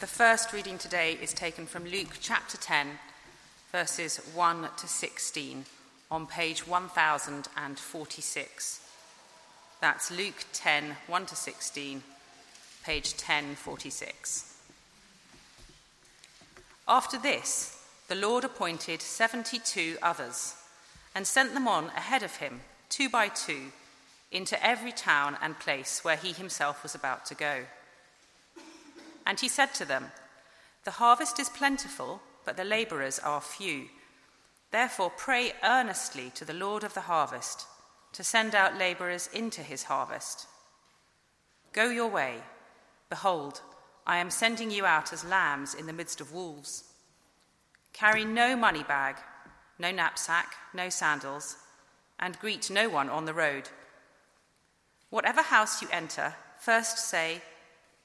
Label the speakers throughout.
Speaker 1: The first reading today is taken from Luke chapter 10, verses 1 to 16, on page 1046. That's Luke 10, 1 to 16, page 1046. After this, the Lord appointed 72 others and sent them on ahead of him, two by two, into every town and place where he himself was about to go. And he said to them, The harvest is plentiful, but the laborers are few. Therefore, pray earnestly to the Lord of the harvest to send out laborers into his harvest. Go your way. Behold, I am sending you out as lambs in the midst of wolves. Carry no money bag, no knapsack, no sandals, and greet no one on the road. Whatever house you enter, first say,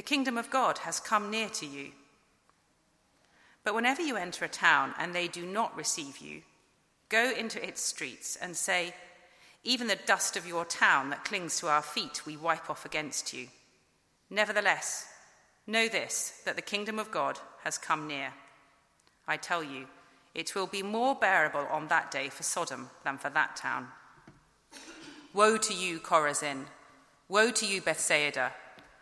Speaker 1: the kingdom of God has come near to you. But whenever you enter a town and they do not receive you, go into its streets and say, Even the dust of your town that clings to our feet we wipe off against you. Nevertheless, know this, that the kingdom of God has come near. I tell you, it will be more bearable on that day for Sodom than for that town. Woe to you, Chorazin! Woe to you, Bethsaida!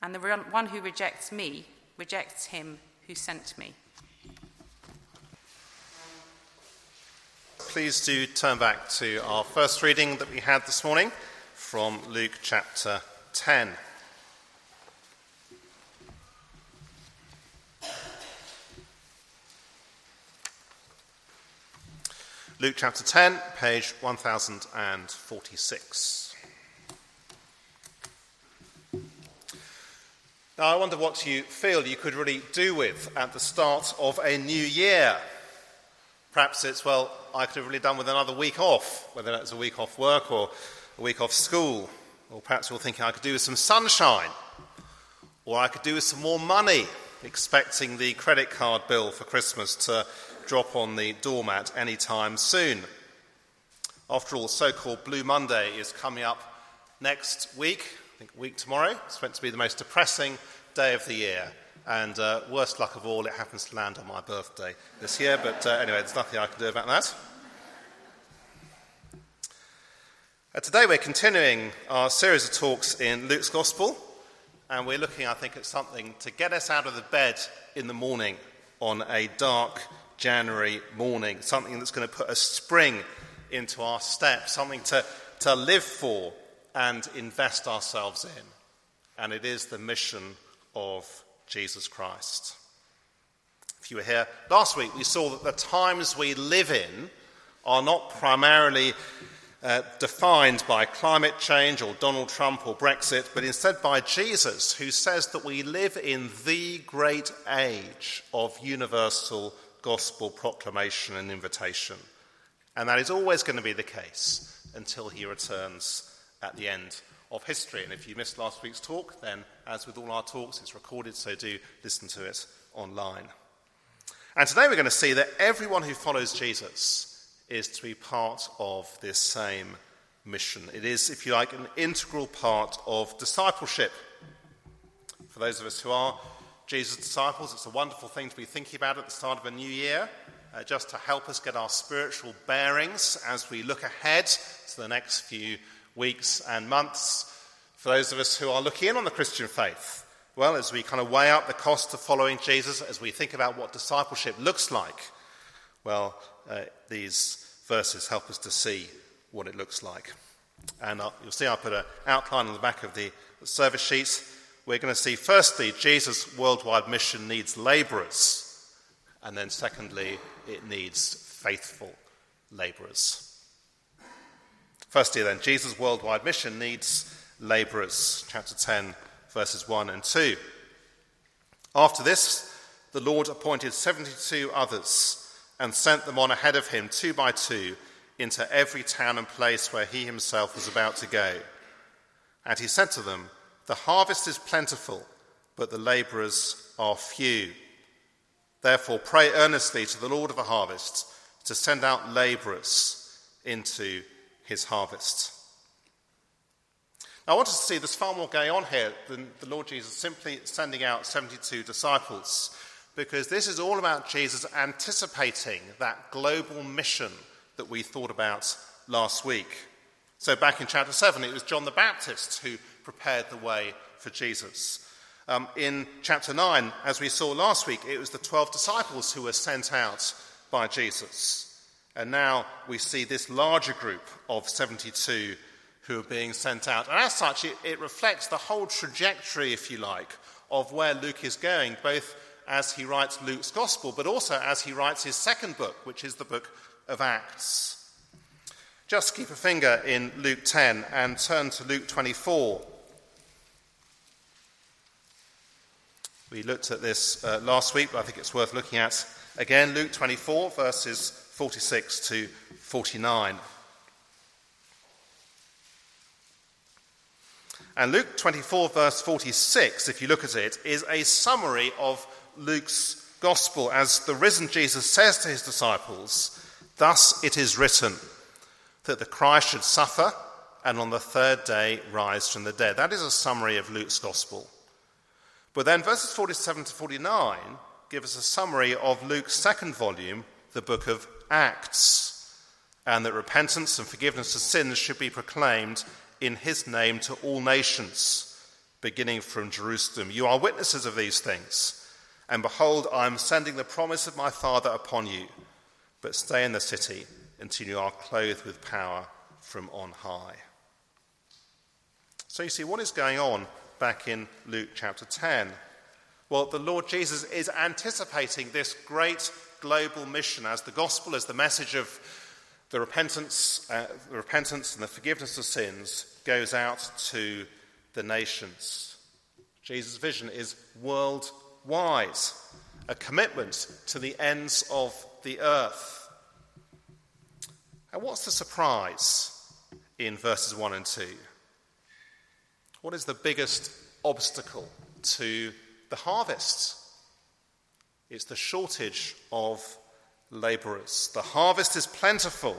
Speaker 1: And the one who rejects me rejects him who sent me.
Speaker 2: Please do turn back to our first reading that we had this morning from Luke chapter 10. Luke chapter 10, page 1046. Now, I wonder what you feel you could really do with at the start of a new year. Perhaps it's, well, I could have really done with another week off, whether that's a week off work or a week off school. Or perhaps you're thinking I could do with some sunshine, or I could do with some more money, expecting the credit card bill for Christmas to drop on the doormat any time soon. After all, so called Blue Monday is coming up next week. Think, week tomorrow. It's meant to be the most depressing day of the year. And uh, worst luck of all, it happens to land on my birthday this year. But uh, anyway, there's nothing I can do about that. Uh, today, we're continuing our series of talks in Luke's Gospel. And we're looking, I think, at something to get us out of the bed in the morning on a dark January morning. Something that's going to put a spring into our step, something to, to live for and invest ourselves in. And it is the mission of Jesus Christ. If you were here last week, we saw that the times we live in are not primarily uh, defined by climate change or Donald Trump or Brexit, but instead by Jesus, who says that we live in the great age of universal gospel proclamation and invitation. And that is always going to be the case until he returns at the end of history. And if you missed last week's talk, then as with all our talks, it's recorded, so do listen to it online. And today we're going to see that everyone who follows Jesus is to be part of this same mission. It is, if you like, an integral part of discipleship. For those of us who are Jesus' disciples, it's a wonderful thing to be thinking about at the start of a new year, uh, just to help us get our spiritual bearings as we look ahead to the next few weeks and months. For those of us who are looking in on the Christian faith, well, as we kind of weigh up the cost of following Jesus, as we think about what discipleship looks like, well, uh, these verses help us to see what it looks like. And you'll see I put an outline on the back of the service sheets. We're going to see, firstly, Jesus' worldwide mission needs laborers. And then, secondly, it needs faithful laborers. Firstly, then, Jesus' worldwide mission needs laborers. Chapter 10, verses 1 and 2. After this, the Lord appointed 72 others and sent them on ahead of him, two by two, into every town and place where he himself was about to go. And he said to them, The harvest is plentiful, but the laborers are few. Therefore, pray earnestly to the Lord of the harvest to send out laborers into his harvest. Now, I want us to see there's far more going on here than the Lord Jesus simply sending out 72 disciples, because this is all about Jesus anticipating that global mission that we thought about last week. So, back in chapter 7, it was John the Baptist who prepared the way for Jesus. Um, in chapter 9, as we saw last week, it was the 12 disciples who were sent out by Jesus. And now we see this larger group of 72 who are being sent out. And as such, it, it reflects the whole trajectory, if you like, of where Luke is going, both as he writes Luke's gospel, but also as he writes his second book, which is the book of Acts. Just keep a finger in Luke 10 and turn to Luke 24. We looked at this uh, last week, but I think it's worth looking at again. Luke 24, verses 46 to 49. And Luke 24, verse 46, if you look at it, is a summary of Luke's gospel as the risen Jesus says to his disciples, Thus it is written that the Christ should suffer and on the third day rise from the dead. That is a summary of Luke's gospel. But then verses 47 to 49 give us a summary of Luke's second volume, the book of Acts, and that repentance and forgiveness of sins should be proclaimed in his name to all nations, beginning from Jerusalem. You are witnesses of these things. And behold, I am sending the promise of my Father upon you but stay in the city until you are clothed with power from on high. So you see, what is going on back in Luke chapter 10? Well, the Lord Jesus is anticipating this great global mission as the gospel, as the message of the repentance, uh, the repentance and the forgiveness of sins goes out to the nations. Jesus' vision is worldwide, a commitment to the ends of the earth. And what's the surprise in verses 1 and 2? What is the biggest obstacle to the harvest? It's the shortage of labourers. The harvest is plentiful,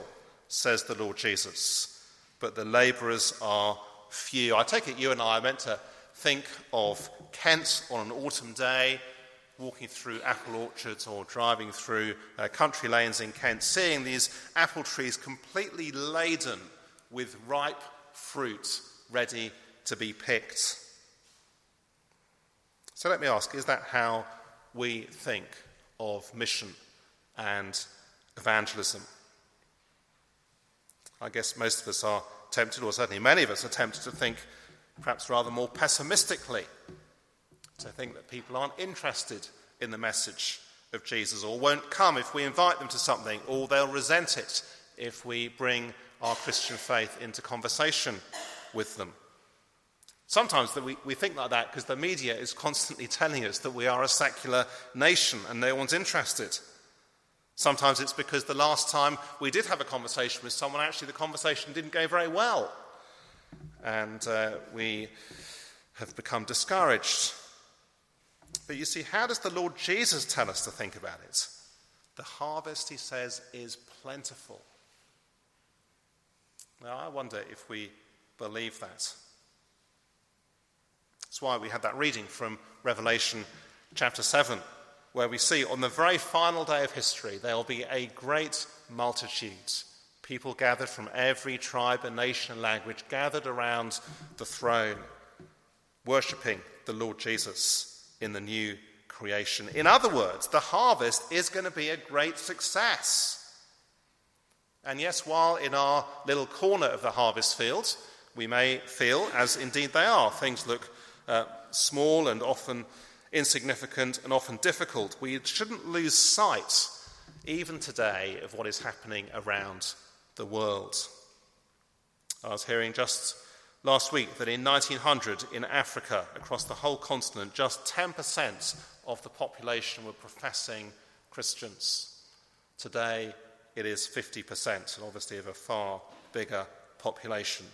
Speaker 2: says the Lord Jesus, but the labourers are few. I take it you and I are meant to think of Kent on an autumn day walking through apple orchards or driving through uh, country lanes in Kent, seeing these apple trees completely laden with ripe fruit ready to be picked. So let me ask is that how we think of mission and evangelism? I guess most of us are tempted, or certainly many of us are tempted to think perhaps rather more pessimistically to think that people aren't interested in the message of Jesus or won't come if we invite them to something, or they'll resent it if we bring our Christian faith into conversation with them. Sometimes we, we think like that because the media is constantly telling us that we are a secular nation and no one's interested. Sometimes it's because the last time we did have a conversation with someone, actually the conversation didn't go very well. And uh, we have become discouraged. But you see, how does the Lord Jesus tell us to think about it? The harvest, he says, is plentiful. Now, I wonder if we believe that. That's why we had that reading from Revelation chapter 7, where we see on the very final day of history, there will be a great multitude, people gathered from every tribe and nation and language, gathered around the throne. worshipping the Lord Jesus in the new creation. In other words, the harvest is going to be a great success. And yes, while in our little corner of the harvest field, we may feel, as indeed they are, things look uh, small and often insignificant and often difficult, we shouldn't lose sight, even today, of what is happening around the world. I was hearing just last week that in 1900 in Africa, across the whole continent, just 10% of the population were professing Christians. Today, it is 50%, and obviously of a far bigger population.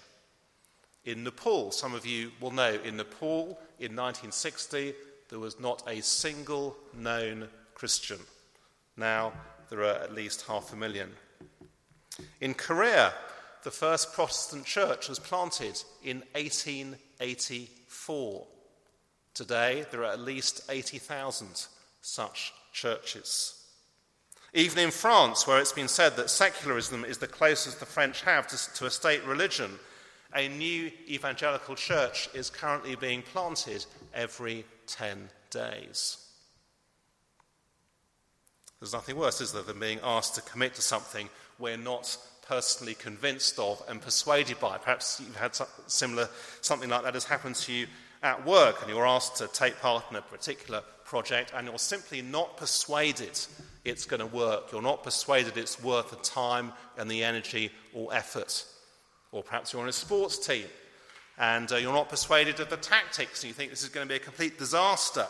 Speaker 2: In Nepal, some of you will know, in Nepal in 1960, there was not a single known Christian. Now there are at least half a million. In Korea, the first Protestant church was planted in 1884. Today, there are at least 80,000 such churches. Even in France, where it's been said that secularism is the closest the French have to, to, a state religion, a new evangelical church is currently being planted every 10 days. There's nothing worse, is there, than being asked to commit to something we're not personally convinced of and persuaded by. Perhaps you've had similar, something like that has happened to you at work and you're asked to take part in a particular project and you're simply not persuaded it's going to work. You're not persuaded it's worth the time and the energy or effort. Or perhaps you're on a sports team and uh, you're not persuaded of the tactics and you think this is going to be a complete disaster.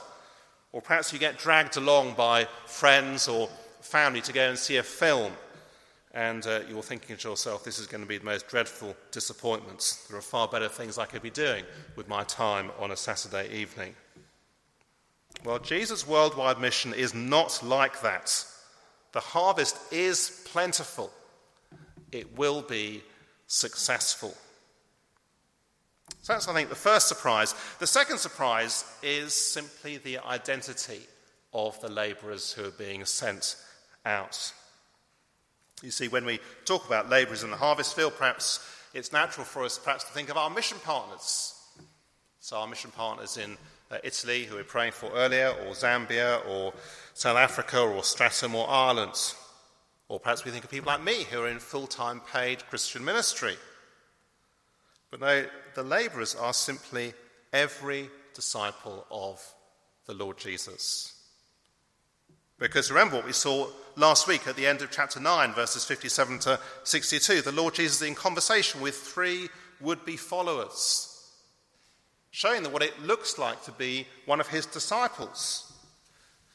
Speaker 2: Or perhaps you get dragged along by friends or family to go and see a film and uh, you're thinking to yourself, this is going to be the most dreadful disappointments. There are far better things I could be doing with my time on a Saturday evening. Well, Jesus' worldwide mission is not like that. The harvest is plentiful, it will be successful. So that's, I think, the first surprise. The second surprise is simply the identity of the labourers who are being sent out. You see, when we talk about labourers in the harvest field, perhaps it's natural for us perhaps to think of our mission partners. So, our mission partners in uh, Italy, who we were praying for earlier, or Zambia, or South Africa, or Streatham, or Ireland. Or perhaps we think of people like me who are in full time paid Christian ministry. But no, the labourers are simply every disciple of the Lord Jesus. Because remember what we saw last week at the end of chapter 9, verses 57 to 62. The Lord Jesus is in conversation with three would be followers, showing them what it looks like to be one of his disciples.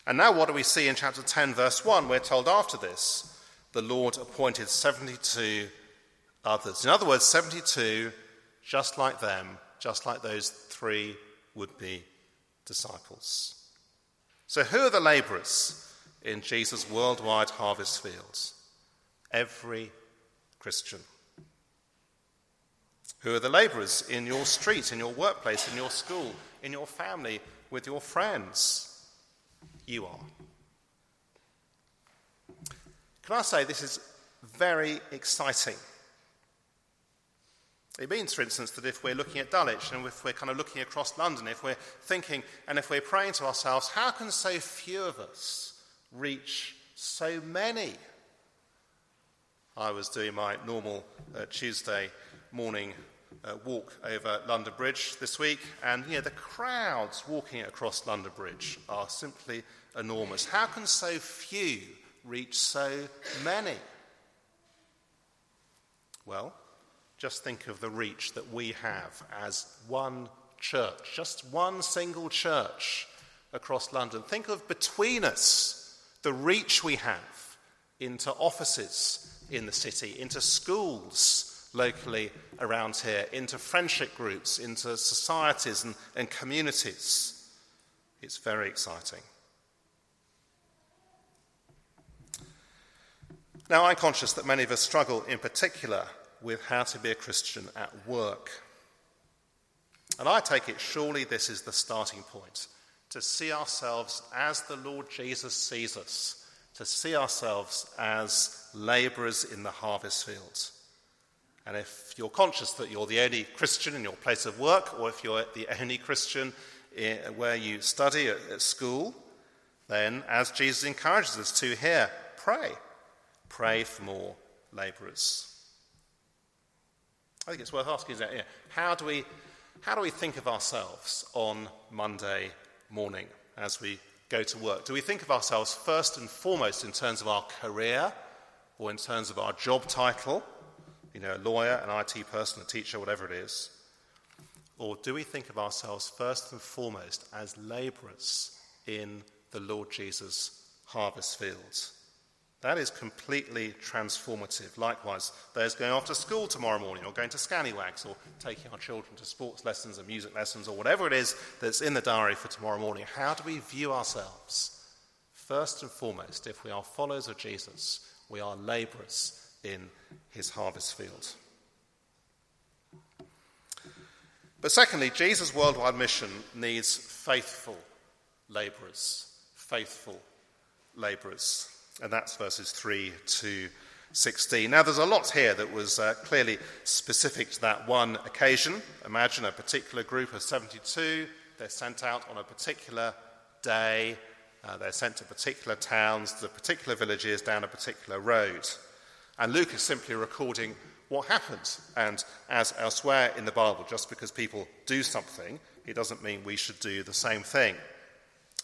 Speaker 2: And now, what do we see in chapter 10, verse 1? We're told after this, the Lord appointed 72 others. In other words, 72 just like them, just like those three would be disciples. So, who are the labourers? in Jesus' worldwide harvest fields. Every Christian. Who are the labourers in your street, in your workplace, in your school, in your family, with your friends? You are. Can I say this is very exciting? It means, for instance, that if we're looking at Dulwich and if we're kind of looking across London, if we're thinking and if we're praying to ourselves, how can so few of us reach so many. I was doing my normal uh, Tuesday morning uh, walk over London Bridge this week, and you know, the crowds walking across London Bridge are simply enormous. How can so few reach so many? Well, just think of the reach that we have as one church, just one single church across London. Think of between us the reach we have into offices in the city, into schools locally around here, into friendship groups, into societies and, and communities. It's very exciting. Now, I'm conscious that many of us struggle in particular with how to be a Christian at work. And I take it surely this is the starting point to see ourselves as the Lord Jesus sees us, to see ourselves as labourers in the harvest fields. And if you're conscious that you're the only Christian in your place of work, or if you're the only Christian eh, where you study at, at school, then, as Jesus encourages us to here, pray. Pray for more labourers. I think it's worth asking that, yeah, how, do we, how do we think of ourselves on Monday morning as we go to work? Do we think of ourselves first and foremost in terms of our career or in terms of our job title? You know, a lawyer, an IT person, a teacher, whatever it is. Or do we think of ourselves first and foremost as labourers in the Lord Jesus' harvest fields? That is completely transformative. Likewise, those going off to school tomorrow morning, or going to Scallywags, or taking our children to sports lessons and music lessons, or whatever it is that's in the diary for tomorrow morning, how do we view ourselves? First and foremost, if we are followers of Jesus, we are labourers in his harvest field. But secondly, Jesus' worldwide mission needs faithful labourers. Faithful labourers. And that's verses 3 to 16. Now, there's a lot here that was uh, clearly specific to that one occasion. Imagine a particular group of 72, they're sent out on a particular day, uh, they're sent to particular towns, to particular villages, down a particular road. And Luke is simply recording what happens. And as elsewhere in the Bible, just because people do something, it doesn't mean we should do the same thing.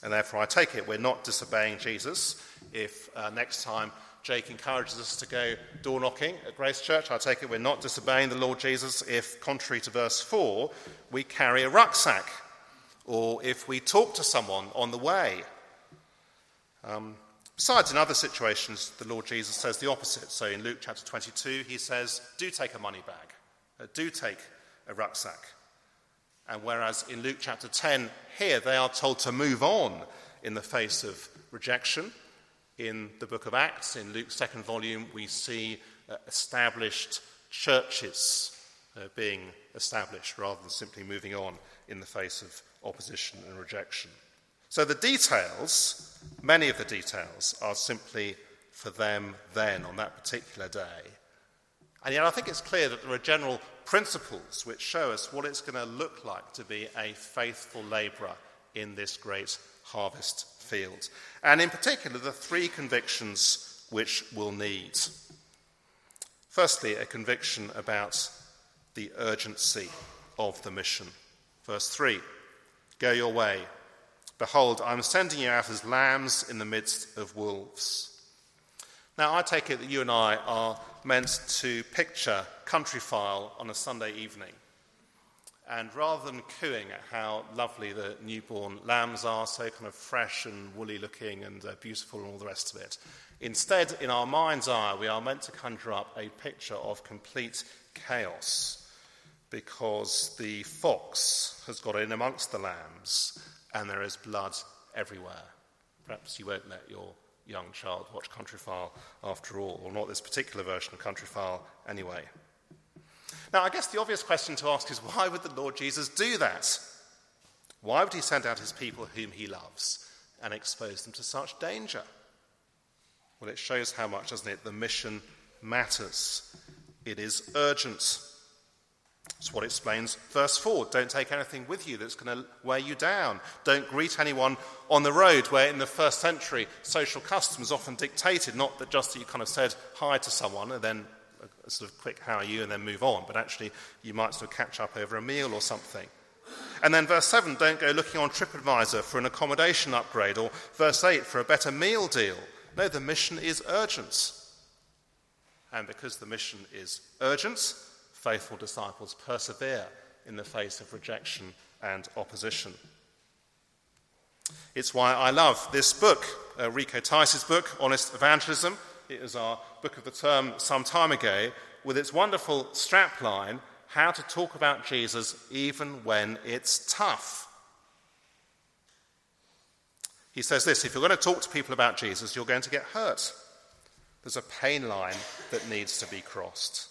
Speaker 2: And therefore, I take it we're not disobeying Jesus if uh, next time Jake encourages us to go door knocking at Grace Church. I take it we're not disobeying the Lord Jesus if, contrary to verse 4, we carry a rucksack or if we talk to someone on the way. Um, Besides, in other situations, the Lord Jesus says the opposite. So in Luke chapter 22, he says, Do take a money bag, uh, do take a rucksack. And whereas in Luke chapter 10, here they are told to move on in the face of rejection. In the book of Acts, in Luke's second volume, we see uh, established churches uh, being established rather than simply moving on in the face of opposition and rejection. So the details, many of the details, are simply for them then on that particular day. And yet I think it's clear that there are general principles which show us what it's going to look like to be a faithful labourer in this great harvest field. And in particular, the three convictions which we'll need. Firstly, a conviction about the urgency of the mission. Verse 3 Go your way, Behold, I am sending you out as lambs in the midst of wolves. Now, I take it that you and I are meant to picture Countryfile on a Sunday evening. And rather than cooing at how lovely the newborn lambs are, so kind of fresh and woolly looking and uh, beautiful and all the rest of it, instead, in our mind's eye, we are meant to conjure up a picture of complete chaos because the fox has got in amongst the lambs and there is blood everywhere. Perhaps you won't let your young child watch Countryfile after all, or not this particular version of Countryfile anyway. Now, I guess the obvious question to ask is why would the Lord Jesus do that? Why would he send out his people whom he loves and expose them to such danger? Well, it shows how much, doesn't it? The mission matters. It is urgent. That's what explains verse 4. Don't take anything with you that's going to weigh you down. Don't greet anyone on the road, where in the first century social customs often dictated not that just that you kind of said hi to someone and then a sort of quick how are you and then move on, but actually you might sort of catch up over a meal or something. And then verse 7 don't go looking on TripAdvisor for an accommodation upgrade, or verse 8 for a better meal deal. No, the mission is urgent. And because the mission is urgent, faithful disciples persevere in the face of rejection and opposition. It's why I love this book, uh, Rico Tice's book, Honest Evangelism. It was our book of the term some time ago, with its wonderful strapline, How to Talk About Jesus Even When It's Tough. He says this if you're going to talk to people about Jesus, you're going to get hurt. There's a pain line that needs to be crossed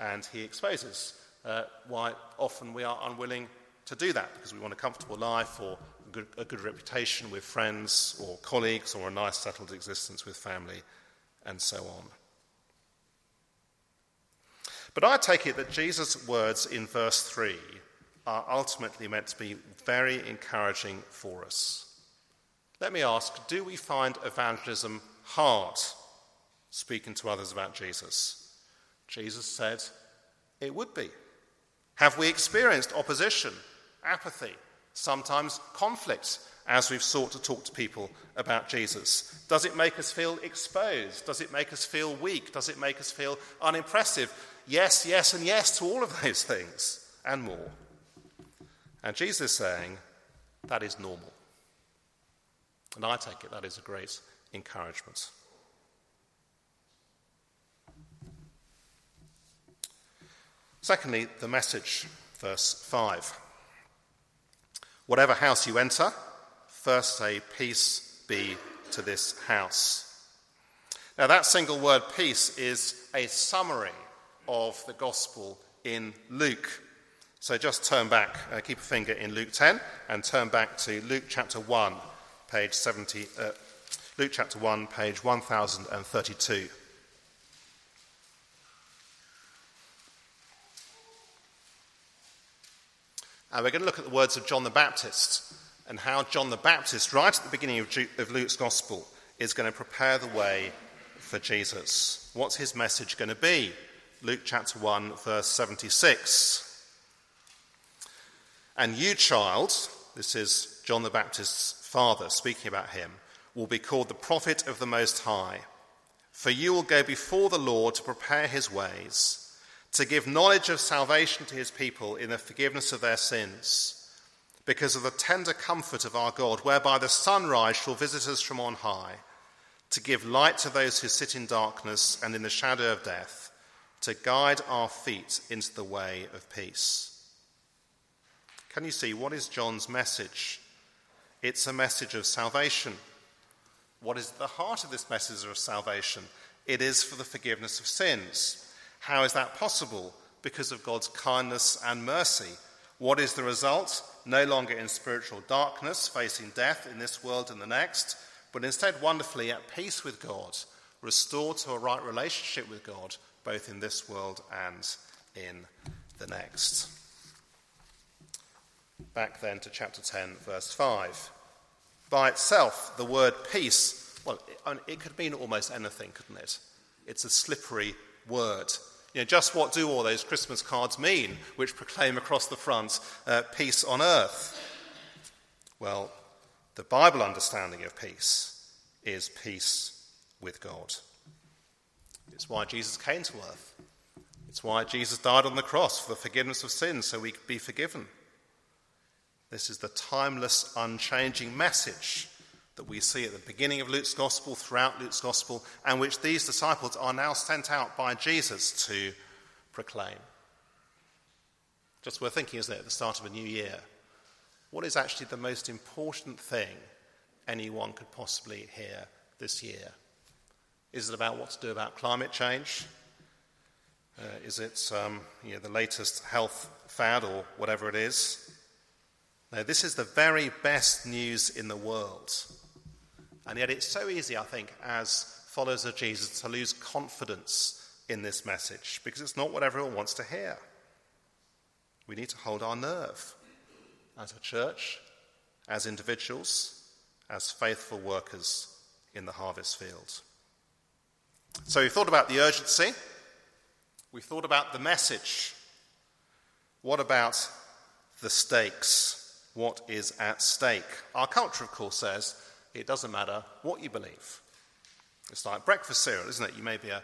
Speaker 2: and he exposes uh, why often we are unwilling to do that because we want a comfortable life or a good, a good reputation with friends or colleagues or a nice settled existence with family and so on. But I take it that Jesus' words in verse 3 are ultimately meant to be very encouraging for us. Let me ask do we find evangelism hard, speaking to others about Jesus? Jesus said it would be. Have we experienced opposition, apathy, sometimes conflict as we've sought to talk to people about Jesus? Does it make us feel exposed? Does it make us feel weak? Does it make us feel unimpressive? Yes, yes, and yes to all of those things and more. And Jesus is saying that is normal. And I take it that is a great encouragement. Secondly, the message, verse 5. Whatever house you enter, first say, Peace be to this house. Now, that single word, peace, is a summary of the gospel in Luke. So just turn back, uh, keep a finger in Luke 10, and turn back to Luke chapter 1, page 70, uh, Luke chapter 1, page 1032. And we're going to look at the words of John the Baptist and how John the Baptist, right at the beginning of, of Luke's Gospel, is going to prepare the way for Jesus. What's his message going to be? Luke chapter 1, verse 76. And you, child, this is John the Baptist's father speaking about him, will be called the prophet of the Most High. For you will go before the Lord to prepare his ways, to give knowledge of salvation to his people in the forgiveness of their sins, because of the tender comfort of our God, whereby the sunrise shall visit us from on high, to give light to those who sit in darkness and in the shadow of death, to guide our feet into the way of peace. Can you see what is John's message? It's a message of salvation. What is the heart of this message of salvation? It is for the forgiveness of sins. How is that possible? Because of God's kindness and mercy. What is the result? No longer in spiritual darkness, facing death in this world and the next, but instead wonderfully at peace with God, restored to a right relationship with God, both in this world and in the next. Back then to chapter 10, verse 5. By itself, the word peace, well, it, could mean almost anything, couldn't it? It's a slippery word. You know, just what do all those Christmas cards mean, which proclaim across the front uh, peace on earth? Well, the Bible understanding of peace is peace with God. It's why Jesus came to earth. It's why Jesus died on the cross for the forgiveness of sins, so we could be forgiven. This is the timeless, unchanging message that we see at the beginning of Luke's gospel, throughout Luke's gospel, and which these disciples are now sent out by Jesus to proclaim. Just worth thinking, isn't it, at the start of a new year? What is actually the most important thing anyone could possibly hear this year? Is it about what to do about climate change? Uh, is it um, you know, the latest health fad or whatever it is? No, this is the very best news in the world. And yet, it's so easy, I think, as followers of Jesus to lose confidence in this message because it's not what everyone wants to hear. We need to hold our nerve as a church, as individuals, as faithful workers in the harvest field. So, we've thought about the urgency, we've thought about the message. What about the stakes? what is at stake. Our culture, of course, says it doesn't matter what you believe. It's like breakfast cereal, isn't it? You may be a,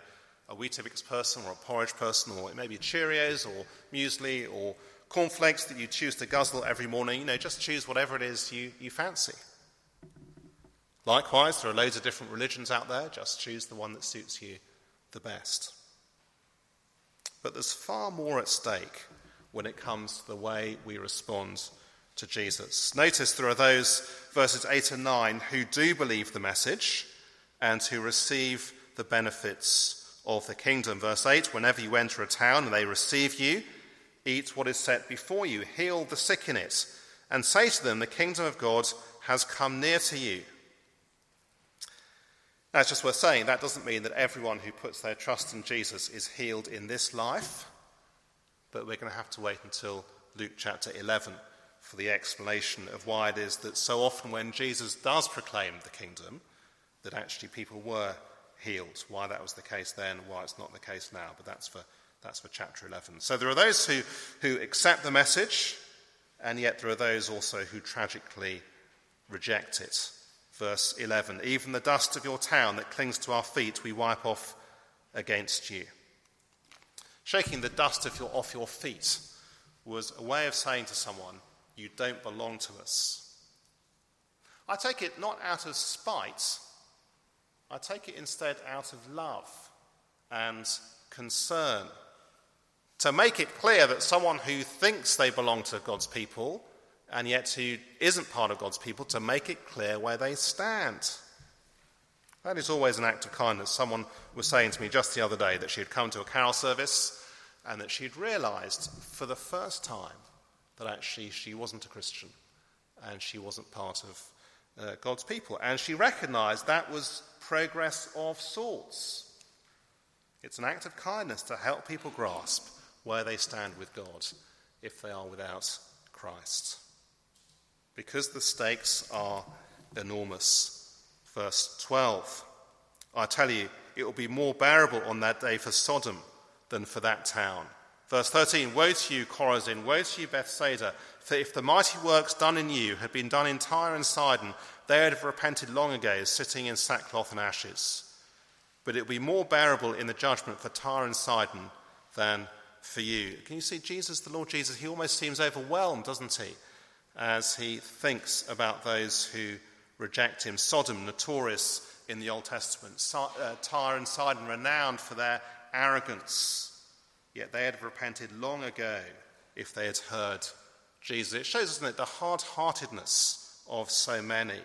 Speaker 2: a Weetabix person or a porridge person, or it may be Cheerios or muesli or cornflakes that you choose to guzzle every morning. You know, just choose whatever it is you, you fancy. Likewise, there are loads of different religions out there. Just choose the one that suits you the best. But there's far more at stake when it comes to the way we respond to Jesus. Notice there are those, verses 8 and 9, who do believe the message and who receive the benefits of the kingdom. Verse 8 Whenever you enter a town and they receive you, eat what is set before you, heal the sick in it, and say to them, The kingdom of God has come near to you. It's just worth saying that doesn't mean that everyone who puts their trust in Jesus is healed in this life. but we're going to have to wait until Luke chapter 11 for the explanation of why it is that so often when Jesus does proclaim the kingdom, that actually people were healed. Why that was the case then, why it's not the case now, but that's for, that's for chapter 11. So there are those who, who accept the message, and yet there are those also who tragically reject it. Verse 11 Even the dust of your town that clings to our feet, we wipe off against you. Shaking the dust of your, off your feet was a way of saying to someone, You don't belong to us. I take it not out of spite, I take it instead out of love and concern. To make it clear that someone who thinks they belong to God's people and yet who isn't part of God's people, to make it clear where they stand. That is always an act of kindness. Someone was saying to me just the other day that she had come to a carol service and that she'd realized for the first time that actually she wasn't a Christian and she wasn't part of uh, God's people. And she recognized that was progress of sorts. It's an act of kindness to help people grasp where they stand with God if they are without Christ. Because the stakes are enormous. Verse 12 I tell you, it will be more bearable on that day for Sodom than for that town. Verse 13 Woe to you, Chorazin! Woe to you, Bethsaida! For if the mighty works done in you had been done in Tyre and Sidon, they would have repented long ago, sitting in sackcloth and ashes. But it will be more bearable in the judgment for Tyre and Sidon than for you. Can you see Jesus, the Lord Jesus? He almost seems overwhelmed, doesn't he, as he thinks about those who reject him. Sodom, notorious in the Old Testament, uh, Tyre and Sidon, renowned for their arrogance. Yet they had repented long ago if they had heard Jesus. It shows, doesn't it, the hard heartedness of so many.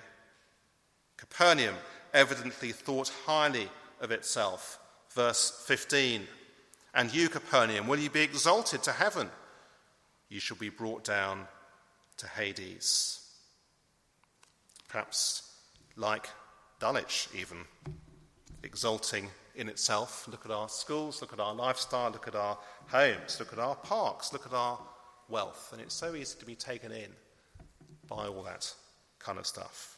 Speaker 2: Capernaum evidently thought highly of itself. Verse 15 And you, Capernaum, will you be exalted to heaven? You shall be brought down to Hades. Perhaps like Dulwich, even, exalting in itself. Look at our schools, look at our lifestyle, look at our homes, look at our parks, look at our wealth. And it's so easy to be taken in by all that kind of stuff.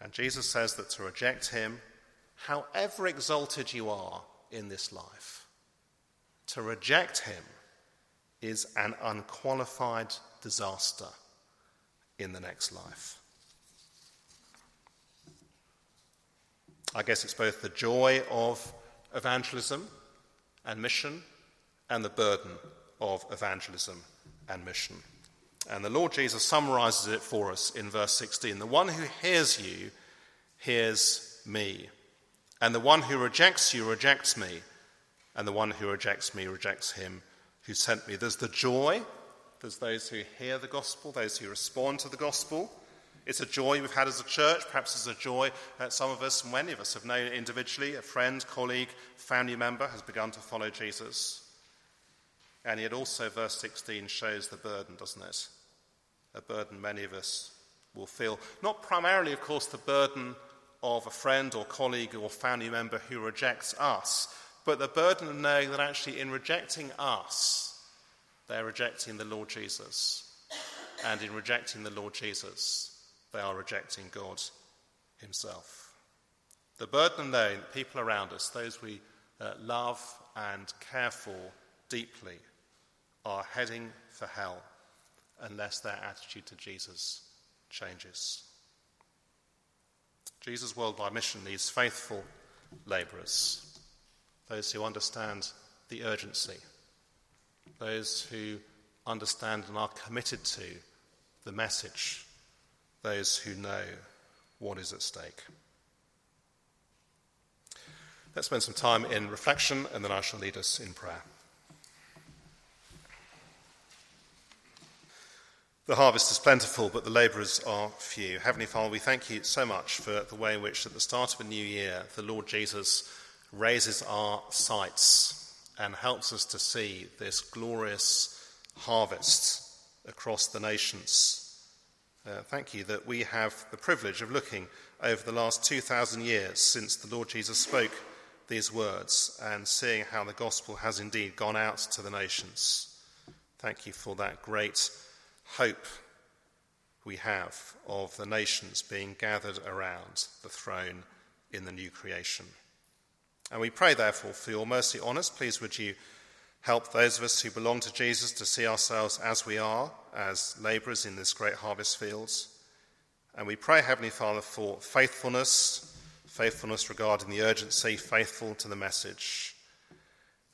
Speaker 2: And Jesus says that to reject him, however exalted you are in this life, to reject him is an unqualified disaster in the next life. I guess it's both the joy of evangelism and mission and the burden of evangelism and mission. And the Lord Jesus summarizes it for us in verse 16 The one who hears you hears me, and the one who rejects you rejects me, and the one who rejects me rejects him who sent me. There's the joy, there's those who hear the gospel, those who respond to the gospel. It's a joy we've had as a church. Perhaps it's a joy that some of us, many of us, have known individually. A friend, colleague, family member has begun to follow Jesus. And yet, also, verse 16 shows the burden, doesn't it? A burden many of us will feel. Not primarily, of course, the burden of a friend or colleague or family member who rejects us, but the burden of knowing that actually, in rejecting us, they're rejecting the Lord Jesus. And in rejecting the Lord Jesus, they are rejecting God Himself. The burden that people around us, those we uh, love and care for deeply, are heading for hell unless their attitude to Jesus changes. Jesus' worldwide mission needs faithful labourers, those who understand the urgency, those who understand and are committed to the message those who know what is at stake. Let's spend some time in reflection, and then I shall lead us in prayer. The harvest is plentiful, but the labourers are few. Heavenly Father, we thank you so much for the way in which, at the start of a new year, the Lord Jesus raises our sights and helps us to see this glorious harvest across the nations uh, thank you that we have the privilege of looking over the last 2,000 years since the Lord Jesus spoke these words and seeing how the gospel has indeed gone out to the nations. Thank you for that great hope we have of the nations being gathered around the throne in the new creation. And we pray, therefore, for your mercy on us. Please would you help those of us who belong to Jesus to see ourselves as we are, as labourers in this great harvest fields. And we pray, Heavenly Father, for faithfulness, faithfulness regarding the urgency, faithful to the message.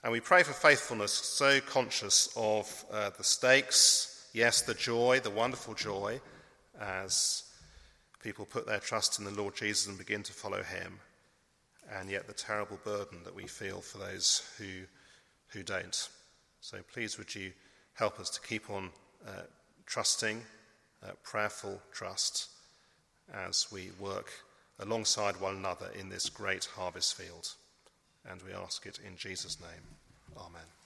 Speaker 2: And we pray for faithfulness, so conscious of uh, the stakes, yes, the joy, the wonderful joy, as people put their trust in the Lord Jesus and begin to follow him, and yet the terrible burden that we feel for those who, who don't. So please, would you help us to keep on uh, trusting, uh, prayerful trust, as we work alongside one another in this great harvest field. And we ask it in Jesus' name. Amen.